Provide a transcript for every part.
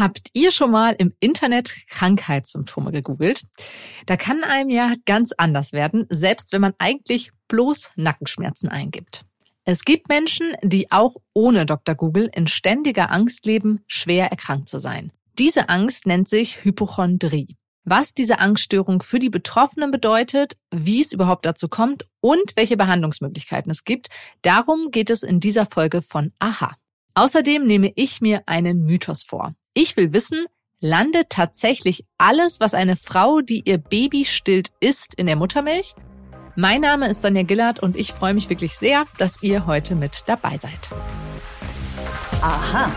Habt ihr schon mal im Internet Krankheitssymptome gegoogelt? Da kann einem ja ganz anders werden, selbst wenn man eigentlich bloß Nackenschmerzen eingibt. Es gibt Menschen, die auch ohne Dr. Google in ständiger Angst leben, schwer erkrankt zu sein. Diese Angst nennt sich Hypochondrie. Was diese Angststörung für die Betroffenen bedeutet, wie es überhaupt dazu kommt und welche Behandlungsmöglichkeiten es gibt, darum geht es in dieser Folge von Aha. Außerdem nehme ich mir einen Mythos vor. Ich will wissen, landet tatsächlich alles, was eine Frau, die ihr Baby stillt, isst, in der Muttermilch? Mein Name ist Sonja Gillard und ich freue mich wirklich sehr, dass ihr heute mit dabei seid. Aha.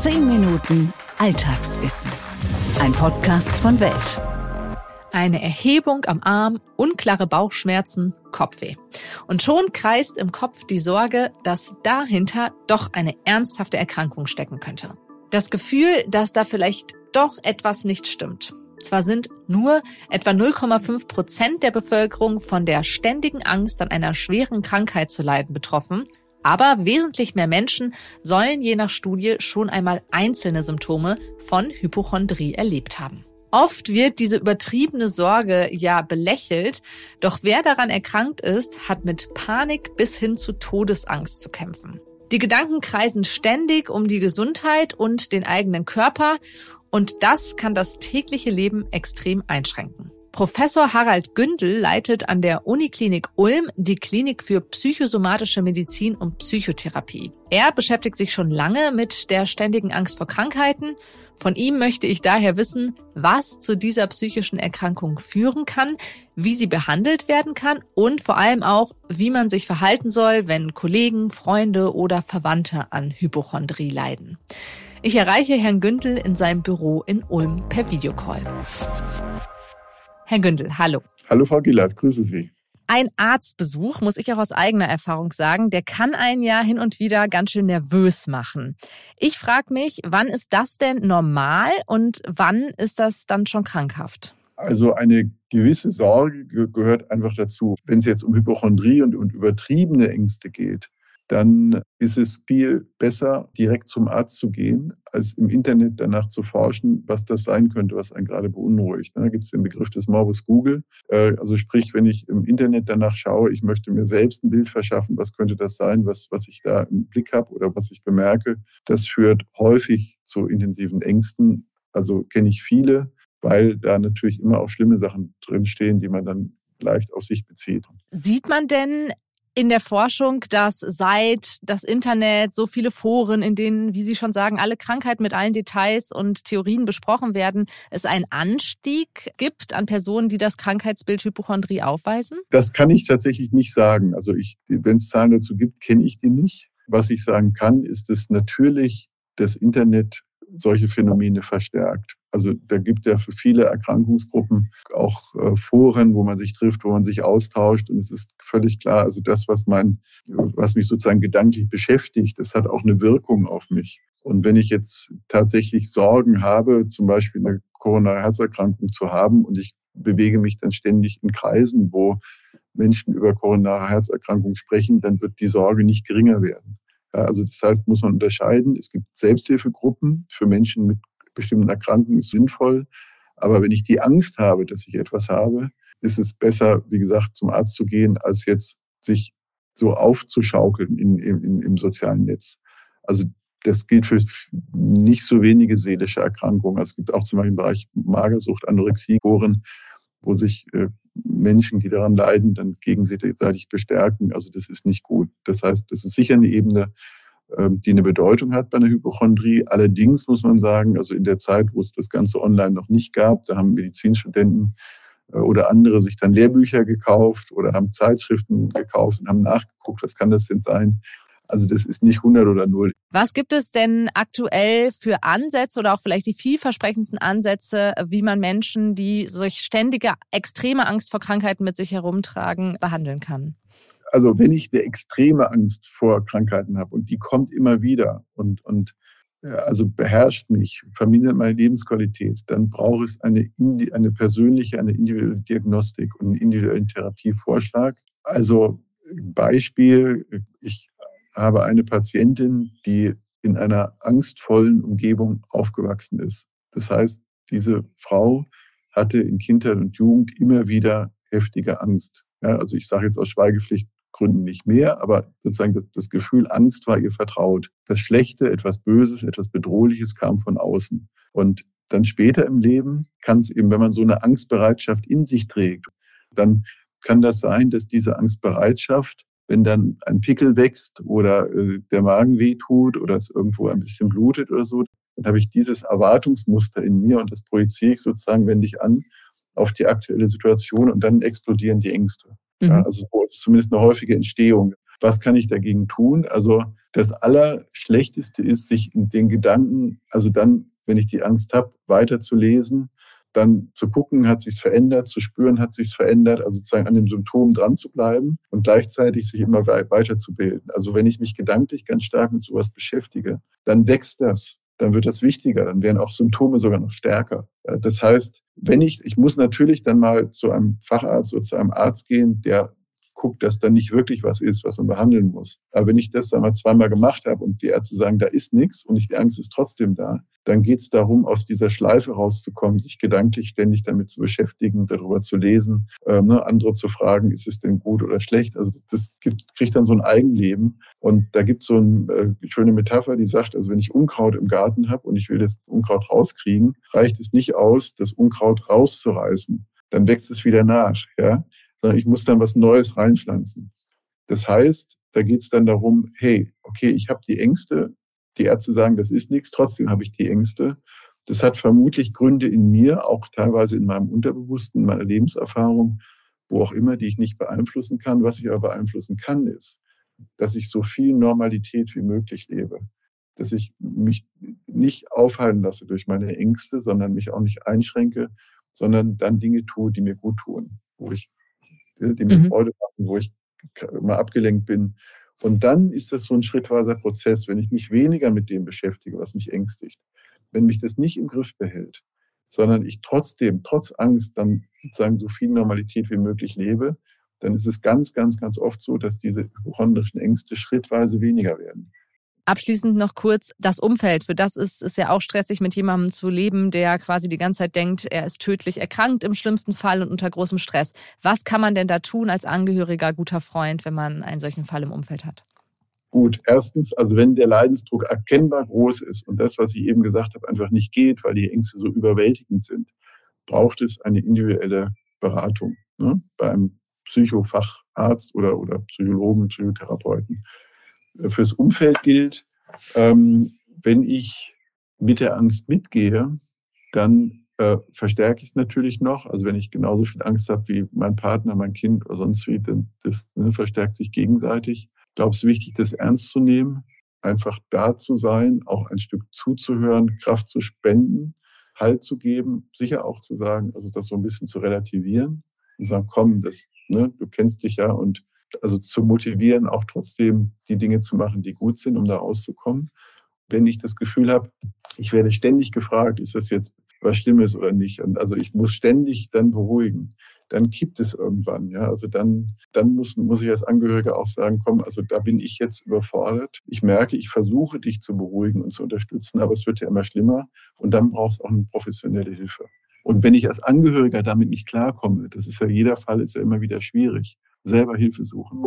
Zehn Minuten Alltagswissen. Ein Podcast von Welt. Eine Erhebung am Arm, unklare Bauchschmerzen, Kopfweh. Und schon kreist im Kopf die Sorge, dass dahinter doch eine ernsthafte Erkrankung stecken könnte. Das Gefühl, dass da vielleicht doch etwas nicht stimmt. Zwar sind nur etwa 0,5 Prozent der Bevölkerung von der ständigen Angst an einer schweren Krankheit zu leiden betroffen, aber wesentlich mehr Menschen sollen je nach Studie schon einmal einzelne Symptome von Hypochondrie erlebt haben. Oft wird diese übertriebene Sorge ja belächelt, doch wer daran erkrankt ist, hat mit Panik bis hin zu Todesangst zu kämpfen. Die Gedanken kreisen ständig um die Gesundheit und den eigenen Körper und das kann das tägliche Leben extrem einschränken. Professor Harald Gündel leitet an der Uniklinik Ulm die Klinik für psychosomatische Medizin und Psychotherapie. Er beschäftigt sich schon lange mit der ständigen Angst vor Krankheiten. Von ihm möchte ich daher wissen, was zu dieser psychischen Erkrankung führen kann, wie sie behandelt werden kann und vor allem auch, wie man sich verhalten soll, wenn Kollegen, Freunde oder Verwandte an Hypochondrie leiden. Ich erreiche Herrn Gündel in seinem Büro in Ulm per Videocall. Herr Gündel, hallo. Hallo Frau Gillard, grüße Sie. Ein Arztbesuch, muss ich auch aus eigener Erfahrung sagen, der kann einen ja hin und wieder ganz schön nervös machen. Ich frage mich, wann ist das denn normal und wann ist das dann schon krankhaft? Also eine gewisse Sorge gehört einfach dazu. Wenn es jetzt um Hypochondrie und, und übertriebene Ängste geht, dann ist es viel besser, direkt zum Arzt zu gehen, als im Internet danach zu forschen, was das sein könnte, was einen gerade beunruhigt. Da gibt es den Begriff des Morbus Google. Äh, also sprich, wenn ich im Internet danach schaue, ich möchte mir selbst ein Bild verschaffen, was könnte das sein, was, was ich da im Blick habe oder was ich bemerke, das führt häufig zu intensiven Ängsten. Also kenne ich viele, weil da natürlich immer auch schlimme Sachen drinstehen, die man dann leicht auf sich bezieht. Sieht man denn in der Forschung, dass seit das Internet so viele Foren, in denen, wie Sie schon sagen, alle Krankheiten mit allen Details und Theorien besprochen werden, es einen Anstieg gibt an Personen, die das Krankheitsbild Hypochondrie aufweisen? Das kann ich tatsächlich nicht sagen. Also ich, wenn es Zahlen dazu gibt, kenne ich die nicht. Was ich sagen kann, ist, dass natürlich das Internet solche Phänomene verstärkt. Also da gibt ja für viele Erkrankungsgruppen auch äh, Foren, wo man sich trifft, wo man sich austauscht. Und es ist völlig klar, also das, was man, was mich sozusagen gedanklich beschäftigt, das hat auch eine Wirkung auf mich. Und wenn ich jetzt tatsächlich Sorgen habe, zum Beispiel eine koronare Herzerkrankung zu haben und ich bewege mich dann ständig in Kreisen, wo Menschen über koronare Herzerkrankung sprechen, dann wird die Sorge nicht geringer werden. Ja, also das heißt, muss man unterscheiden. Es gibt Selbsthilfegruppen für Menschen mit bestimmten Erkrankungen, ist sinnvoll. Aber wenn ich die Angst habe, dass ich etwas habe, ist es besser, wie gesagt, zum Arzt zu gehen, als jetzt sich so aufzuschaukeln in, in, im sozialen Netz. Also das gilt für nicht so wenige seelische Erkrankungen. Es gibt auch zum Beispiel im Bereich Magersucht, Anorexie, Foren, wo sich äh, Menschen, die daran leiden, dann gegenseitig bestärken. Also das ist nicht gut. Das heißt, das ist sicher eine Ebene, ähm, die eine Bedeutung hat bei einer Hypochondrie. Allerdings muss man sagen, also in der Zeit, wo es das Ganze online noch nicht gab, da haben Medizinstudenten äh, oder andere sich dann Lehrbücher gekauft oder haben Zeitschriften gekauft und haben nachgeguckt, was kann das denn sein. Also das ist nicht 100 oder 0. Was gibt es denn aktuell für Ansätze oder auch vielleicht die vielversprechendsten Ansätze, wie man Menschen, die solch ständige, extreme Angst vor Krankheiten mit sich herumtragen, behandeln kann? Also wenn ich eine extreme Angst vor Krankheiten habe und die kommt immer wieder und, und also beherrscht mich, vermindert meine Lebensqualität, dann braucht es eine, eine persönliche, eine individuelle Diagnostik und einen individuellen Therapievorschlag. Also Beispiel, ich habe eine Patientin, die in einer angstvollen Umgebung aufgewachsen ist. Das heißt, diese Frau hatte in Kindheit und Jugend immer wieder heftige Angst. Ja, also ich sage jetzt aus Schweigepflichtgründen nicht mehr, aber sozusagen das, das Gefühl Angst war ihr vertraut. Das Schlechte, etwas Böses, etwas Bedrohliches kam von außen. Und dann später im Leben kann es eben, wenn man so eine Angstbereitschaft in sich trägt, dann kann das sein, dass diese Angstbereitschaft, wenn dann ein Pickel wächst oder äh, der Magen wehtut oder es irgendwo ein bisschen blutet oder so, dann habe ich dieses Erwartungsmuster in mir und das projiziere ich sozusagen, wende ich an auf die aktuelle Situation und dann explodieren die Ängste. Mhm. Ja, also so ist zumindest eine häufige Entstehung. Was kann ich dagegen tun? Also das Allerschlechteste ist, sich in den Gedanken, also dann, wenn ich die Angst habe, weiterzulesen, dann zu gucken, hat sich's verändert, zu spüren, hat sich's verändert, also sozusagen an dem Symptom dran zu bleiben und gleichzeitig sich immer weiterzubilden. Also wenn ich mich gedanklich ganz stark mit sowas beschäftige, dann wächst das dann wird das wichtiger, dann werden auch Symptome sogar noch stärker. Das heißt, wenn ich, ich muss natürlich dann mal zu einem Facharzt oder zu einem Arzt gehen, der guckt, dass da nicht wirklich was ist, was man behandeln muss. Aber wenn ich das einmal zweimal gemacht habe und die Ärzte sagen, da ist nichts und die Angst ist trotzdem da, dann geht es darum, aus dieser Schleife rauszukommen, sich gedanklich ständig damit zu beschäftigen, darüber zu lesen, äh, ne, andere zu fragen, ist es denn gut oder schlecht. Also das gibt, kriegt dann so ein Eigenleben. Und da gibt es so eine äh, schöne Metapher, die sagt, also wenn ich Unkraut im Garten habe und ich will das Unkraut rauskriegen, reicht es nicht aus, das Unkraut rauszureißen. Dann wächst es wieder nach. Ja? Sondern ich muss dann was Neues reinpflanzen. Das heißt, da geht es dann darum, hey, okay, ich habe die Ängste, die Ärzte sagen, das ist nichts, trotzdem habe ich die Ängste. Das hat vermutlich Gründe in mir, auch teilweise in meinem Unterbewussten, in meiner Lebenserfahrung, wo auch immer, die ich nicht beeinflussen kann. Was ich aber beeinflussen kann, ist, dass ich so viel Normalität wie möglich lebe. Dass ich mich nicht aufhalten lasse durch meine Ängste, sondern mich auch nicht einschränke, sondern dann Dinge tue, die mir gut tun, wo ich die mir mhm. Freude machen, wo ich mal abgelenkt bin. Und dann ist das so ein schrittweiser Prozess, wenn ich mich weniger mit dem beschäftige, was mich ängstigt. Wenn mich das nicht im Griff behält, sondern ich trotzdem, trotz Angst, dann sozusagen so viel Normalität wie möglich lebe, dann ist es ganz, ganz, ganz oft so, dass diese hypochondrischen Ängste schrittweise weniger werden. Abschließend noch kurz das Umfeld. Für das ist es ja auch stressig, mit jemandem zu leben, der quasi die ganze Zeit denkt, er ist tödlich erkrankt im schlimmsten Fall und unter großem Stress. Was kann man denn da tun als Angehöriger, guter Freund, wenn man einen solchen Fall im Umfeld hat? Gut, erstens, also wenn der Leidensdruck erkennbar groß ist und das, was ich eben gesagt habe, einfach nicht geht, weil die Ängste so überwältigend sind, braucht es eine individuelle Beratung ne? bei Psychofacharzt oder, oder Psychologen, Psychotherapeuten fürs Umfeld gilt, ähm, wenn ich mit der Angst mitgehe, dann äh, verstärke ich es natürlich noch. Also wenn ich genauso viel Angst habe wie mein Partner, mein Kind oder sonst wie, dann das ne, verstärkt sich gegenseitig. Ich glaube, es ist wichtig, das ernst zu nehmen, einfach da zu sein, auch ein Stück zuzuhören, Kraft zu spenden, Halt zu geben, sicher auch zu sagen, also das so ein bisschen zu relativieren und sagen, komm, das, ne, du kennst dich ja und also zu motivieren, auch trotzdem die Dinge zu machen, die gut sind, um da rauszukommen. Wenn ich das Gefühl habe, ich werde ständig gefragt, ist das jetzt was Schlimmes oder nicht? Und also ich muss ständig dann beruhigen. Dann kippt es irgendwann, ja. Also dann, dann muss, muss ich als Angehöriger auch sagen, komm, also da bin ich jetzt überfordert. Ich merke, ich versuche dich zu beruhigen und zu unterstützen, aber es wird ja immer schlimmer. Und dann brauchst du auch eine professionelle Hilfe. Und wenn ich als Angehöriger damit nicht klarkomme, das ist ja jeder Fall, ist ja immer wieder schwierig selber Hilfe suchen.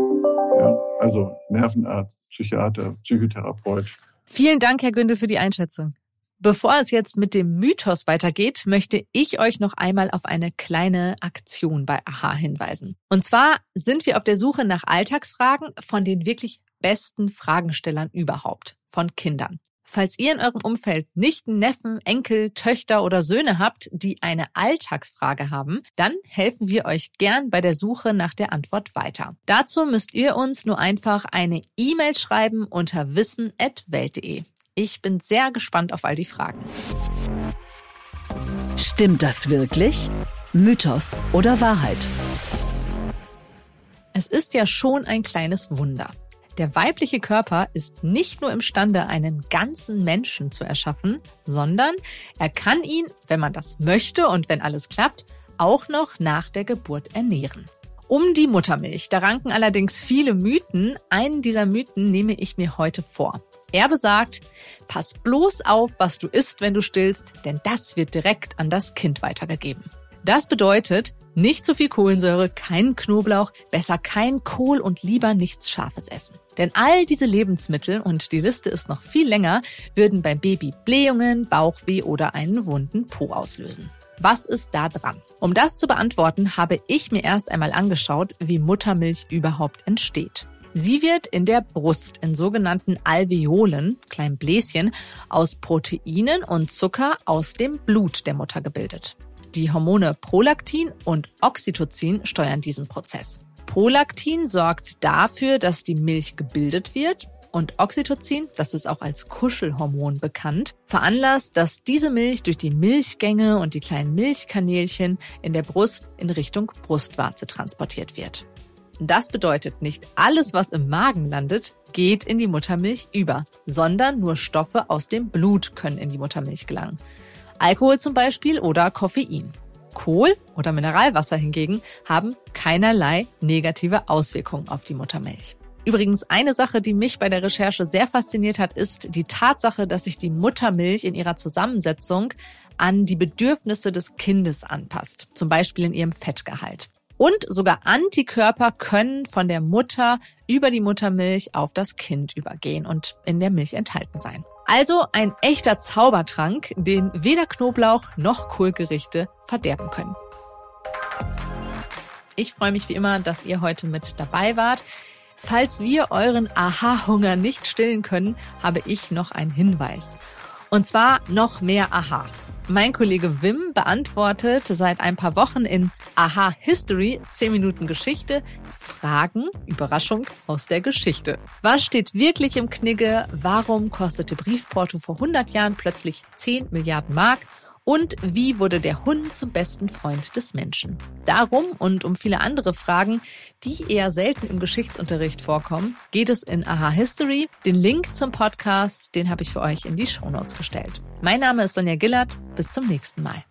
Ja, also Nervenarzt, Psychiater, Psychotherapeut. Vielen Dank, Herr Gündel, für die Einschätzung. Bevor es jetzt mit dem Mythos weitergeht, möchte ich euch noch einmal auf eine kleine Aktion bei AHA hinweisen. Und zwar sind wir auf der Suche nach Alltagsfragen von den wirklich besten Fragenstellern überhaupt, von Kindern. Falls ihr in eurem Umfeld nicht Neffen, Enkel, Töchter oder Söhne habt, die eine Alltagsfrage haben, dann helfen wir euch gern bei der Suche nach der Antwort weiter. Dazu müsst ihr uns nur einfach eine E-Mail schreiben unter wissen.welt.de. Ich bin sehr gespannt auf all die Fragen. Stimmt das wirklich? Mythos oder Wahrheit? Es ist ja schon ein kleines Wunder. Der weibliche Körper ist nicht nur imstande, einen ganzen Menschen zu erschaffen, sondern er kann ihn, wenn man das möchte und wenn alles klappt, auch noch nach der Geburt ernähren. Um die Muttermilch, da ranken allerdings viele Mythen. Einen dieser Mythen nehme ich mir heute vor. Er besagt, pass bloß auf, was du isst, wenn du stillst, denn das wird direkt an das Kind weitergegeben. Das bedeutet, nicht zu viel Kohlensäure, keinen Knoblauch, besser kein Kohl und lieber nichts Scharfes essen. Denn all diese Lebensmittel, und die Liste ist noch viel länger, würden beim Baby Blähungen, Bauchweh oder einen wunden Po auslösen. Was ist da dran? Um das zu beantworten, habe ich mir erst einmal angeschaut, wie Muttermilch überhaupt entsteht. Sie wird in der Brust in sogenannten Alveolen, kleinen Bläschen, aus Proteinen und Zucker aus dem Blut der Mutter gebildet. Die Hormone Prolaktin und Oxytocin steuern diesen Prozess. Prolaktin sorgt dafür, dass die Milch gebildet wird und Oxytocin, das ist auch als Kuschelhormon bekannt, veranlasst, dass diese Milch durch die Milchgänge und die kleinen Milchkanälchen in der Brust in Richtung Brustwarze transportiert wird. Das bedeutet, nicht alles, was im Magen landet, geht in die Muttermilch über, sondern nur Stoffe aus dem Blut können in die Muttermilch gelangen. Alkohol zum Beispiel oder Koffein. Kohl oder Mineralwasser hingegen haben keinerlei negative Auswirkungen auf die Muttermilch. Übrigens, eine Sache, die mich bei der Recherche sehr fasziniert hat, ist die Tatsache, dass sich die Muttermilch in ihrer Zusammensetzung an die Bedürfnisse des Kindes anpasst, zum Beispiel in ihrem Fettgehalt. Und sogar Antikörper können von der Mutter über die Muttermilch auf das Kind übergehen und in der Milch enthalten sein. Also ein echter Zaubertrank, den weder Knoblauch noch Kohlgerichte verderben können. Ich freue mich wie immer, dass ihr heute mit dabei wart. Falls wir euren Aha-Hunger nicht stillen können, habe ich noch einen Hinweis. Und zwar noch mehr Aha. Mein Kollege Wim beantwortet seit ein paar Wochen in Aha History 10 Minuten Geschichte Fragen, Überraschung aus der Geschichte. Was steht wirklich im Knigge? Warum kostete Briefporto vor 100 Jahren plötzlich 10 Milliarden Mark? Und wie wurde der Hund zum besten Freund des Menschen? Darum und um viele andere Fragen, die eher selten im Geschichtsunterricht vorkommen, geht es in Aha History. Den Link zum Podcast, den habe ich für euch in die Shownotes gestellt. Mein Name ist Sonja Gillard. Bis zum nächsten Mal.